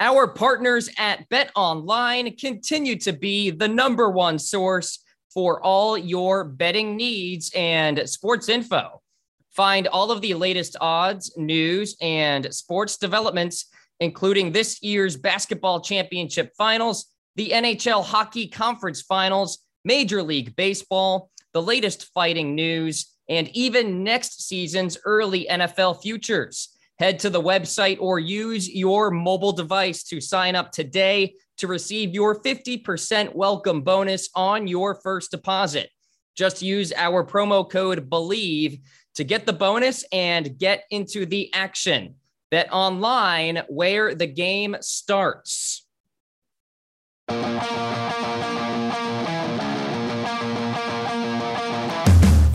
Our partners at Bet Online continue to be the number one source for all your betting needs and sports info. Find all of the latest odds, news, and sports developments, including this year's basketball championship finals, the NHL Hockey Conference Finals, Major League Baseball, the latest fighting news, and even next season's early NFL futures. Head to the website or use your mobile device to sign up today to receive your 50% welcome bonus on your first deposit. Just use our promo code BELIEVE to get the bonus and get into the action. Bet online where the game starts.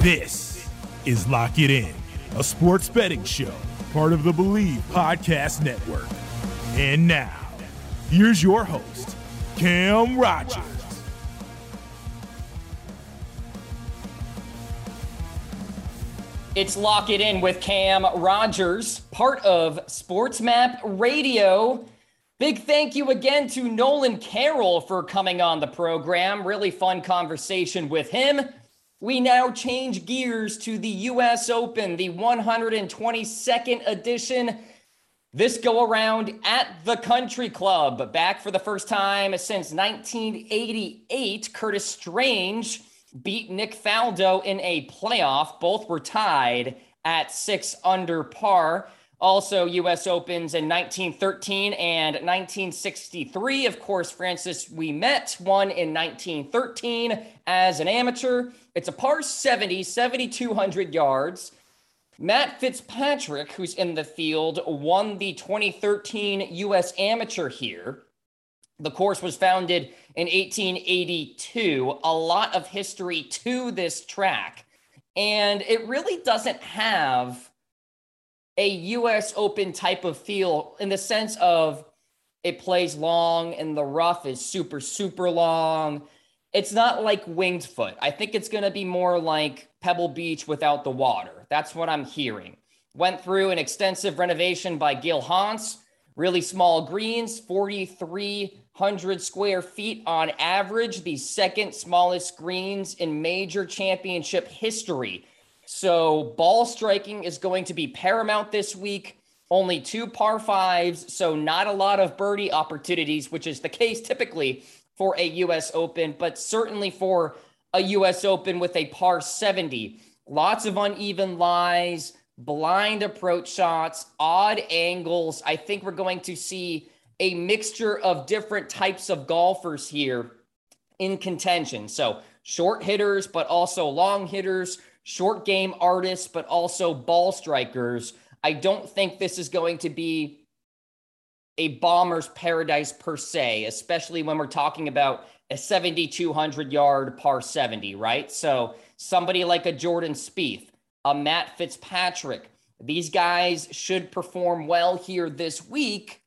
This is Lock It In, a sports betting show part of the Bleav Podcast Network. And now, here's your host, Cam Rogers. It's Lock It In with Cam Rogers, part of SportsMap Radio. Big thank you again to Nolan Carroll for coming on the program. Really fun conversation with him. We now change gears to the US Open, the 122nd edition. This go around at the Country Club, back for the first time since 1988. Curtis Strange beat Nick Faldo in a playoff. Both were tied at six under par. Also, US Opens in 1913 and 1963. Of course, Francis Ouimet won in 1913 as an amateur. It's a par 70, 7,200 yards. Matt Fitzpatrick, who's in the field, won the 2013 U.S. Amateur here. The course was founded in 1882. A lot of history to this track. And it really doesn't have a US Open type of feel in the sense of it plays long and the rough is super, super long it's not like Winged Foot. I think it's going to be more like Pebble Beach without the water. That's what I'm hearing. Went through an extensive renovation by Gil Hanse, really small greens, 4,300 square feet on average, the second smallest greens in major championship history. So, ball striking is going to be paramount this week. Only two par fives, so not a lot of birdie opportunities, which is the case typically for a US Open, but certainly for a US Open with a par 70. Lots of uneven lies, blind approach shots, odd angles. I think we're going to see a mixture of different types of golfers here in contention. So, short hitters, but also long hitters, short game artists, but also ball strikers. I don't think this is going to be a bomber's paradise per se, especially when we're talking about a 7,200 yard par 70, right? So somebody like a Jordan Spieth, a Matt Fitzpatrick, these guys should perform well here this week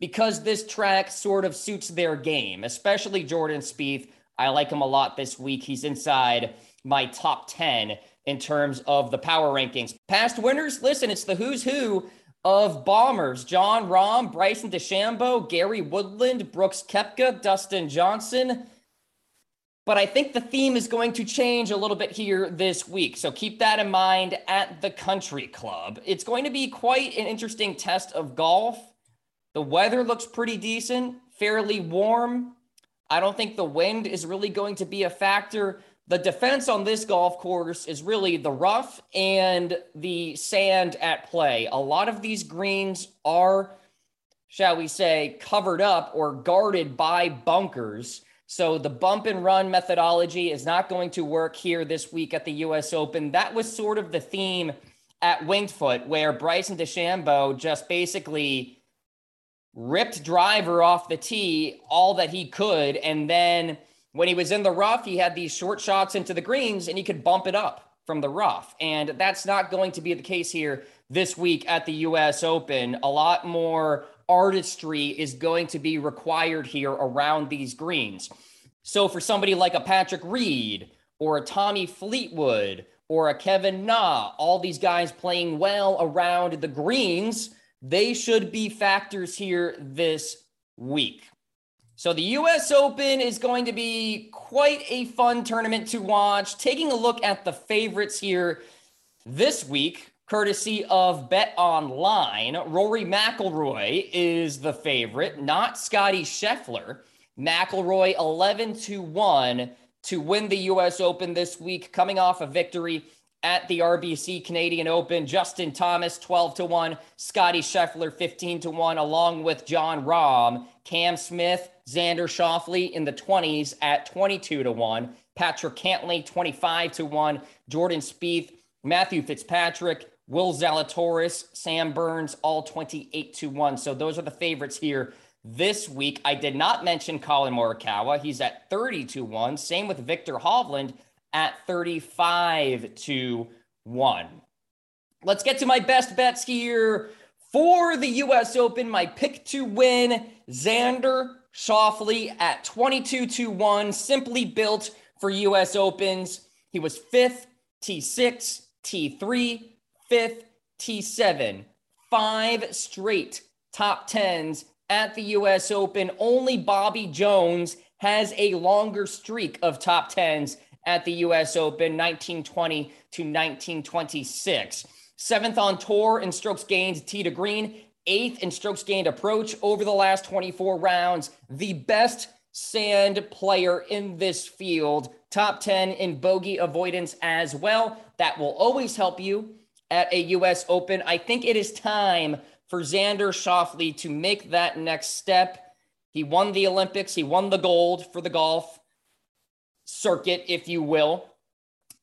because this track sort of suits their game, especially Jordan Spieth. I like him a lot this week. He's inside my top 10 in terms of the power rankings. Past winners, listen, it's the who's who of bombers Jon Rahm, Bryson DeChambeau, Gary Woodland, Brooks Koepka, Dustin Johnson. But I think the theme is going to change a little bit here this week. So keep that in mind at the country club. It's going to be quite an interesting test of golf. The weather looks pretty decent, fairly warm. I don't think the wind is really going to be a factor the defense on this golf course is really the rough and the sand at play. A lot of these greens are, shall we say, covered up or guarded by bunkers. So the bump and run methodology is not going to work here this week at the US Open. That was sort of the theme at Wingfoot, where Bryson DeChambeau just basically ripped driver off the tee all that he could and then when he was in the rough, he had these short shots into the greens and he could bump it up from the rough. And that's not going to be the case here this week at the US Open. A lot more artistry is going to be required here around these greens. So for somebody like a Patrick Reed or a Tommy Fleetwood or a Kevin Na, all these guys playing well around the greens, They should be factors here this week. So the US Open is going to be quite a fun tournament to watch. Taking a look at the favorites here this week, courtesy of Bet Online, Rory McIlroy is the favorite, not Scotty Scheffler. McIlroy 11 to 1 to win the US Open this week, coming off a victory at the RBC Canadian Open. Justin Thomas 12 to 1, Scotty Scheffler 15 to 1 along with Jon Rahm, Cam Smith, Xander Schauffele in the 20s at 22 to 1, Patrick Cantlay 25 to 1, Jordan Spieth, Matthew Fitzpatrick, Will Zalatoris, Sam Burns all 28 to 1. So those are the favorites here this week. I did not mention Collin Morikawa. He's at 30 to 1. Same with Viktor Hovland at 35 to 1. Let's get to my best bets here for the US Open. My pick to win Xander Schauffele at 22 to 1, simply built for US Opens. He was fifth, T6, T3, fifth, T7, five straight top tens at the US Open. Only Bobby Jones has a longer streak of top tens at the US Open, 1920 to 1926. Seventh on tour in strokes gained, tee to green. Eighth in strokes gained approach over the last 24 rounds. The best sand player in this field. Top 10 in bogey avoidance as well. That will always help you at a US Open. I think it is time for Xander Schauffele to make that next step. He won the Olympics, he won the gold for the golf circuit, if you will.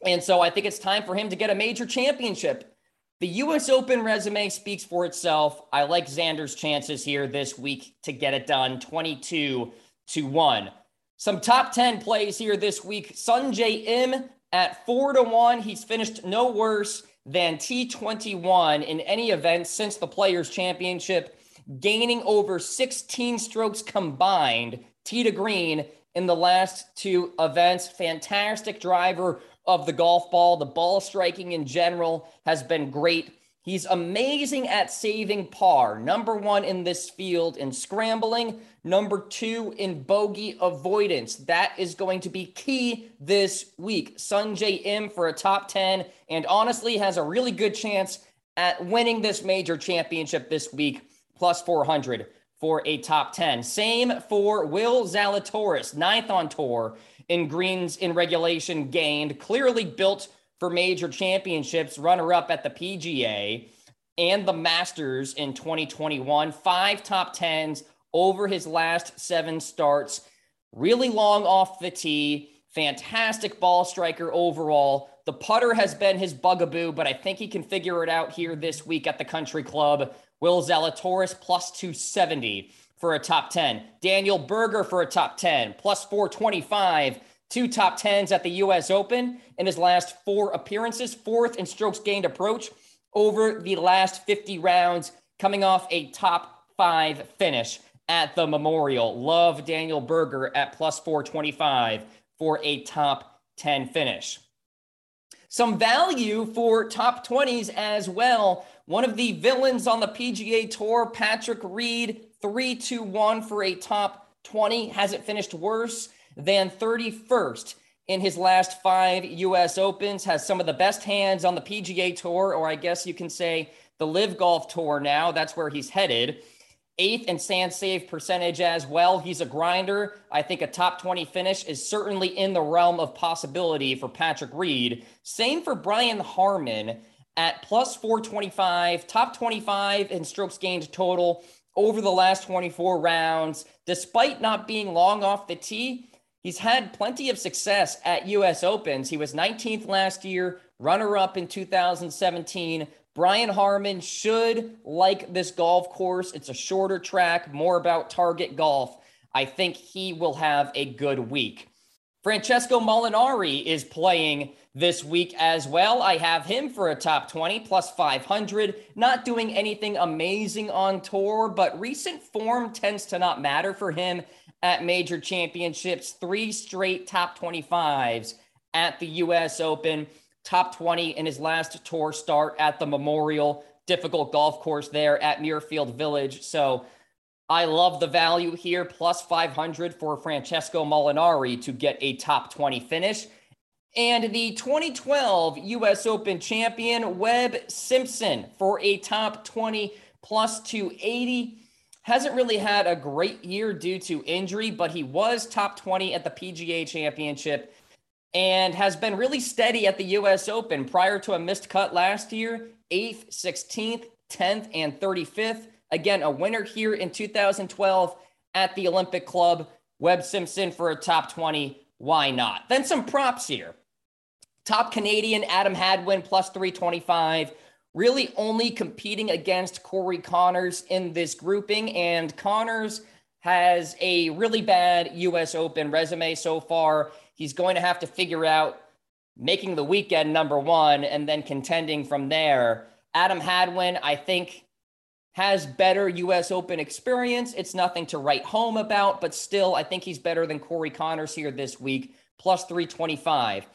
And so I think it's time for him to get a major championship. The US Open resume speaks for itself. I like Xander's chances here this week to get it done 22 to 1. Some top 10 plays here this week. Sungjae Im at 4 to 1. He's finished no worse than T21 in any event since the Players' Championship, gaining over 16 strokes combined, tee to green, in the last two events. Fantastic driver of the golf ball. The ball striking in general has been great. He's amazing at saving par. Number one in this field in scrambling, number two in bogey avoidance. That is going to be key this week. Sungjae Im for a top 10 and honestly has a really good chance at winning this major championship this week, plus 400 for a top 10. Same for Will Zalatoris, ninth on tour in greens in regulation gained, clearly built for major championships, runner up at the PGA and the Masters in 2021. Five top tens over his last seven starts. Really long off the tee. Fantastic ball striker overall. The putter has been his bugaboo, but I think he can figure it out here this week at the country club. Will Zalatoris plus 270 for a top 10. Daniel Berger for a top 10, plus 425 two top 10s at the US Open in his last four appearances, fourth in strokes gained approach over the last 50 rounds, coming off a top five finish at the Memorial. Love Daniel Berger at plus 425 for a top 10 finish. Some value for top 20s as well. One of the villains on the PGA Tour, Patrick Reed, 3 2 1 for a top 20. Hasn't finished worse than 31st in his last five U.S. Opens, has some of the best hands on the PGA Tour, or I guess you can say the LIV Golf Tour now. That's where he's headed. Eighth in sand save percentage as well. He's a grinder. I think a top 20 finish is certainly in the realm of possibility for Patrick Reed. Same for Brian Harman at plus 425, top 25 in strokes gained total over the last 24 rounds. Despite not being long off the tee, He's had plenty of success at US Opens. He was 19th last year, runner up in 2017. Brian Harman should like this golf course. It's a shorter track, more about target golf. I think he will have a good week. Francesco Molinari is playing this week as well. I have him for a top 20 plus 500. Not doing anything amazing on tour, but recent form tends to not matter for him at major championships, three straight top 25s at the US Open, top 20 in his last tour start at the Memorial, difficult golf course there at Muirfield Village. So I love the value here, plus 500 for Francesco Molinari to get a top 20 finish. And the 2012 US Open champion, Webb Simpson, for a top 20 plus 280. Hasn't really had a great year due to injury, but he was top 20 at the PGA Championship and has been really steady at the US Open prior to a missed cut last year 8th, 16th, 10th, and 35th. Again, a winner here in 2012 at the Olympic Club. Webb Simpson for a top 20. Why not? Then some props here. Top Canadian Adam Hadwin plus 325. Really only competing against Corey Conners in this grouping. And Conners has a really bad US Open resume so far. He's going to have to figure out making the weekend number one and then contending from there. Adam Hadwin, I think, has better US Open experience. It's nothing to write home about, but still, I think he's better than Corey Conners here this week, plus 325.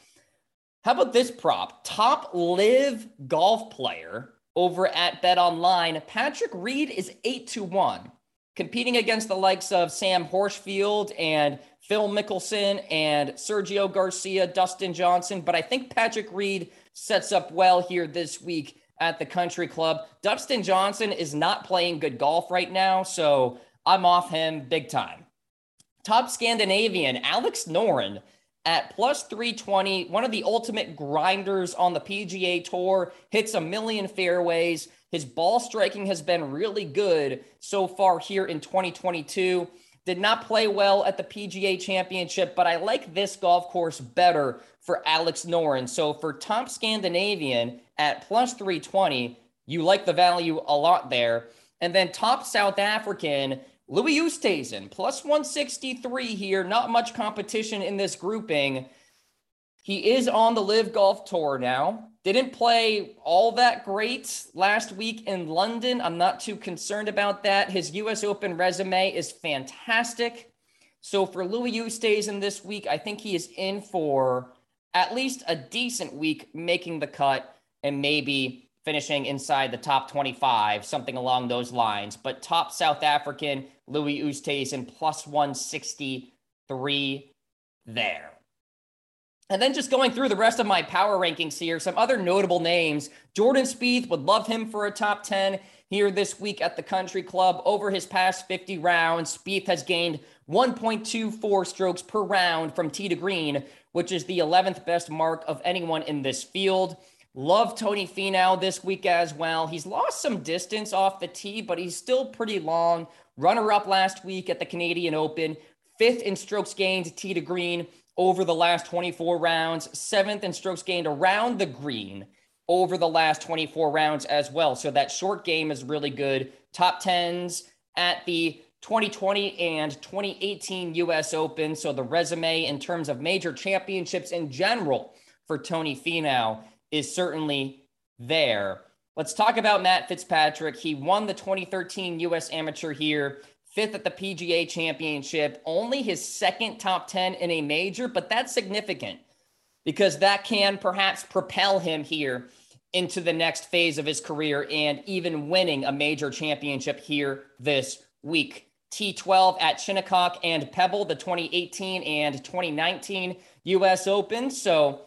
How about this prop? Top LIV Golf player over at Bet Online. Patrick Reed is 8 to 1, competing against the likes of Sam Horsfield and Phil Mickelson and Sergio Garcia, Dustin Johnson. But I think Patrick Reed sets up well here this week at the country club. Dustin Johnson is not playing good golf right now, so I'm off him big time. Top Scandinavian, Alex Noren at plus 320, one of the ultimate grinders on the PGA Tour, hits a million fairways. His ball striking has been really good so far here in 2022. Did not play well at the PGA Championship, but I like this golf course better for Alex Noren. So for top Scandinavian at plus 320, you like the value a lot there. And then top South African, Louis Oosthuizen, plus 163 here. Not much competition in this grouping. He is on the LIV Golf Tour now. Didn't play all that great last week in London. I'm not too concerned about that. His US Open resume is fantastic. So for Louis Oosthuizen this week, I think he is in for at least a decent week making the cut and maybe finishing inside the top 25, something along those lines. But top South African, Louis Oosthuizen, plus 163 there. And then just going through the rest of my power rankings here, some other notable names. Jordan Spieth would love him for a top 10 here this week at the country club. Over his past 50 rounds, Spieth has gained 1.24 strokes per round from tee to green, which is the 11th best mark of anyone in this field. Love Tony Finau this week as well. He's lost some distance off the tee, but he's still pretty long. Runner up last week at the Canadian Open, fifth in strokes gained tee to green over the last 24 rounds, seventh in strokes gained around the green over the last 24 rounds as well. So that short game is really good. Top 10s at the 2020 and 2018 US Open. So the resume in terms of major championships in general for Tony Finau is certainly there. Let's talk about Matt Fitzpatrick. He won the 2013 US Amateur here fifth at the PGA Championship, only his second top 10 in a major, but that's significant because that can perhaps propel him here into the next phase of his career and even winning a major championship here this week. T12 at Shinnecock and Pebble, the 2018 and 2019 US Open. So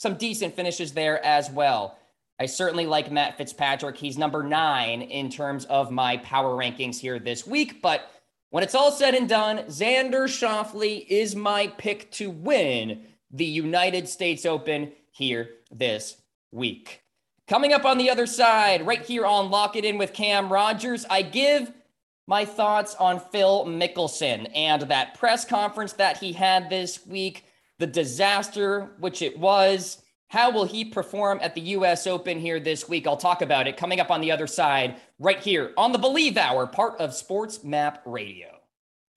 some decent finishes there as well. I certainly like Matt Fitzpatrick. He's number nine in terms of my power rankings here this week. But when it's all said and done, Xander Schauffele is my pick to win the United States Open here this week. Coming up on the other side, right here on Lock It In with Cam Rogers, I give my thoughts on Phil Mickelson and that press conference that he had this week, the disaster which it was how will he perform at the US Open here this week? I'll talk about it coming up on the other side, right here on the Bleav Hour, part of SportsMap Radio.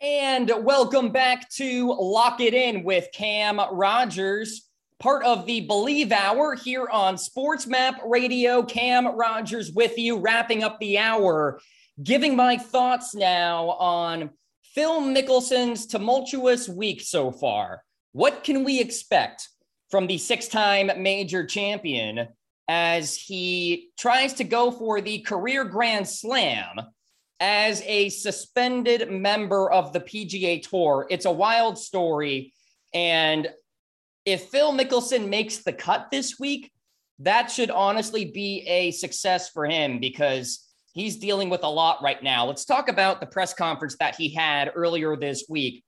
And welcome back to Lock It In with Cam Rogers, part of the Bleav Hour here on SportsMap Radio. Cam Rogers with you, wrapping up the hour, giving my thoughts now on Phil Mickelson's tumultuous week so far. What can we expect from the six time major champion as he tries to go for the career grand slam as a suspended member of the PGA Tour. It's a wild story. And if Phil Mickelson makes the cut this week, that should honestly be a success for him because he's dealing with a lot right now. Let's talk about the press conference that he had earlier this week.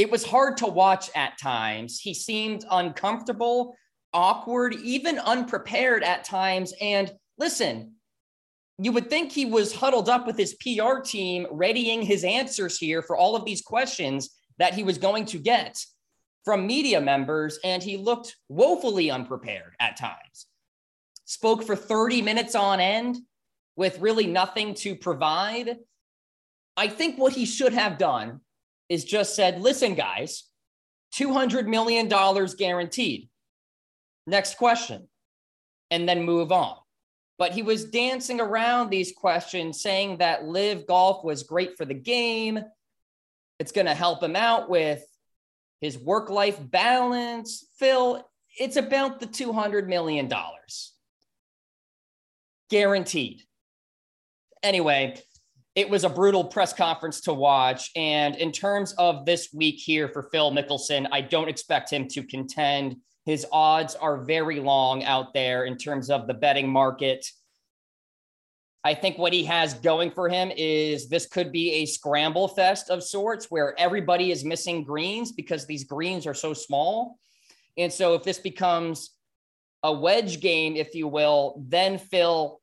It was hard to watch at times. He seemed uncomfortable, awkward, even unprepared at times. And listen, you would think he was huddled up with his PR team, readying his answers here for all of these questions that he was going to get from media members, and he looked woefully unprepared at times. Spoke for 30 minutes on end with really nothing to provide. I think what he should have done is just said, listen, guys, $200 million guaranteed. Next question. And then move on. But he was dancing around these questions, saying that LIV Golf was great for the game. It's going to help him out with his work life balance. Phil, it's about the $200 million. Guaranteed. Anyway, it was a brutal press conference to watch. And in terms of this week here for Phil Mickelson, I don't expect him to contend. His odds are very long out there in terms of the betting market. I think what he has going for him is this could be a scramble fest of sorts where everybody is missing greens because these greens are so small. And so if this becomes a wedge game, if you will, then Phil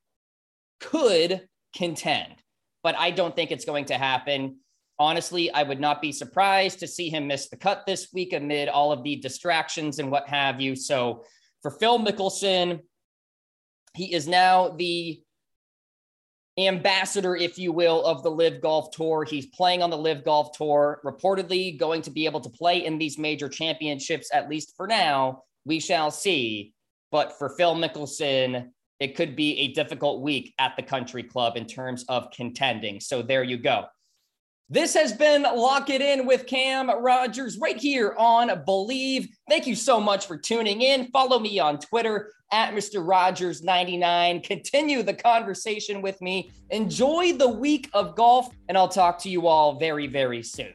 could contend. But I don't think it's going to happen. Honestly, I would not be surprised to see him miss the cut this week amid all of the distractions and what have you. So for Phil Mickelson, he is now the ambassador, if you will, of the LIV Golf Tour. He's playing on the LIV Golf Tour, reportedly going to be able to play in these major championships, at least for now. We shall see. But for Phil Mickelson, it could be a difficult week at the country club in terms of contending. So there you go. This has been Lock It In with Cam Rogers right here on Bleav. Thank you so much for tuning in. Follow me on Twitter at Mr. Rogers99. Continue the conversation with me. Enjoy the week of golf, and I'll talk to you all very, very soon.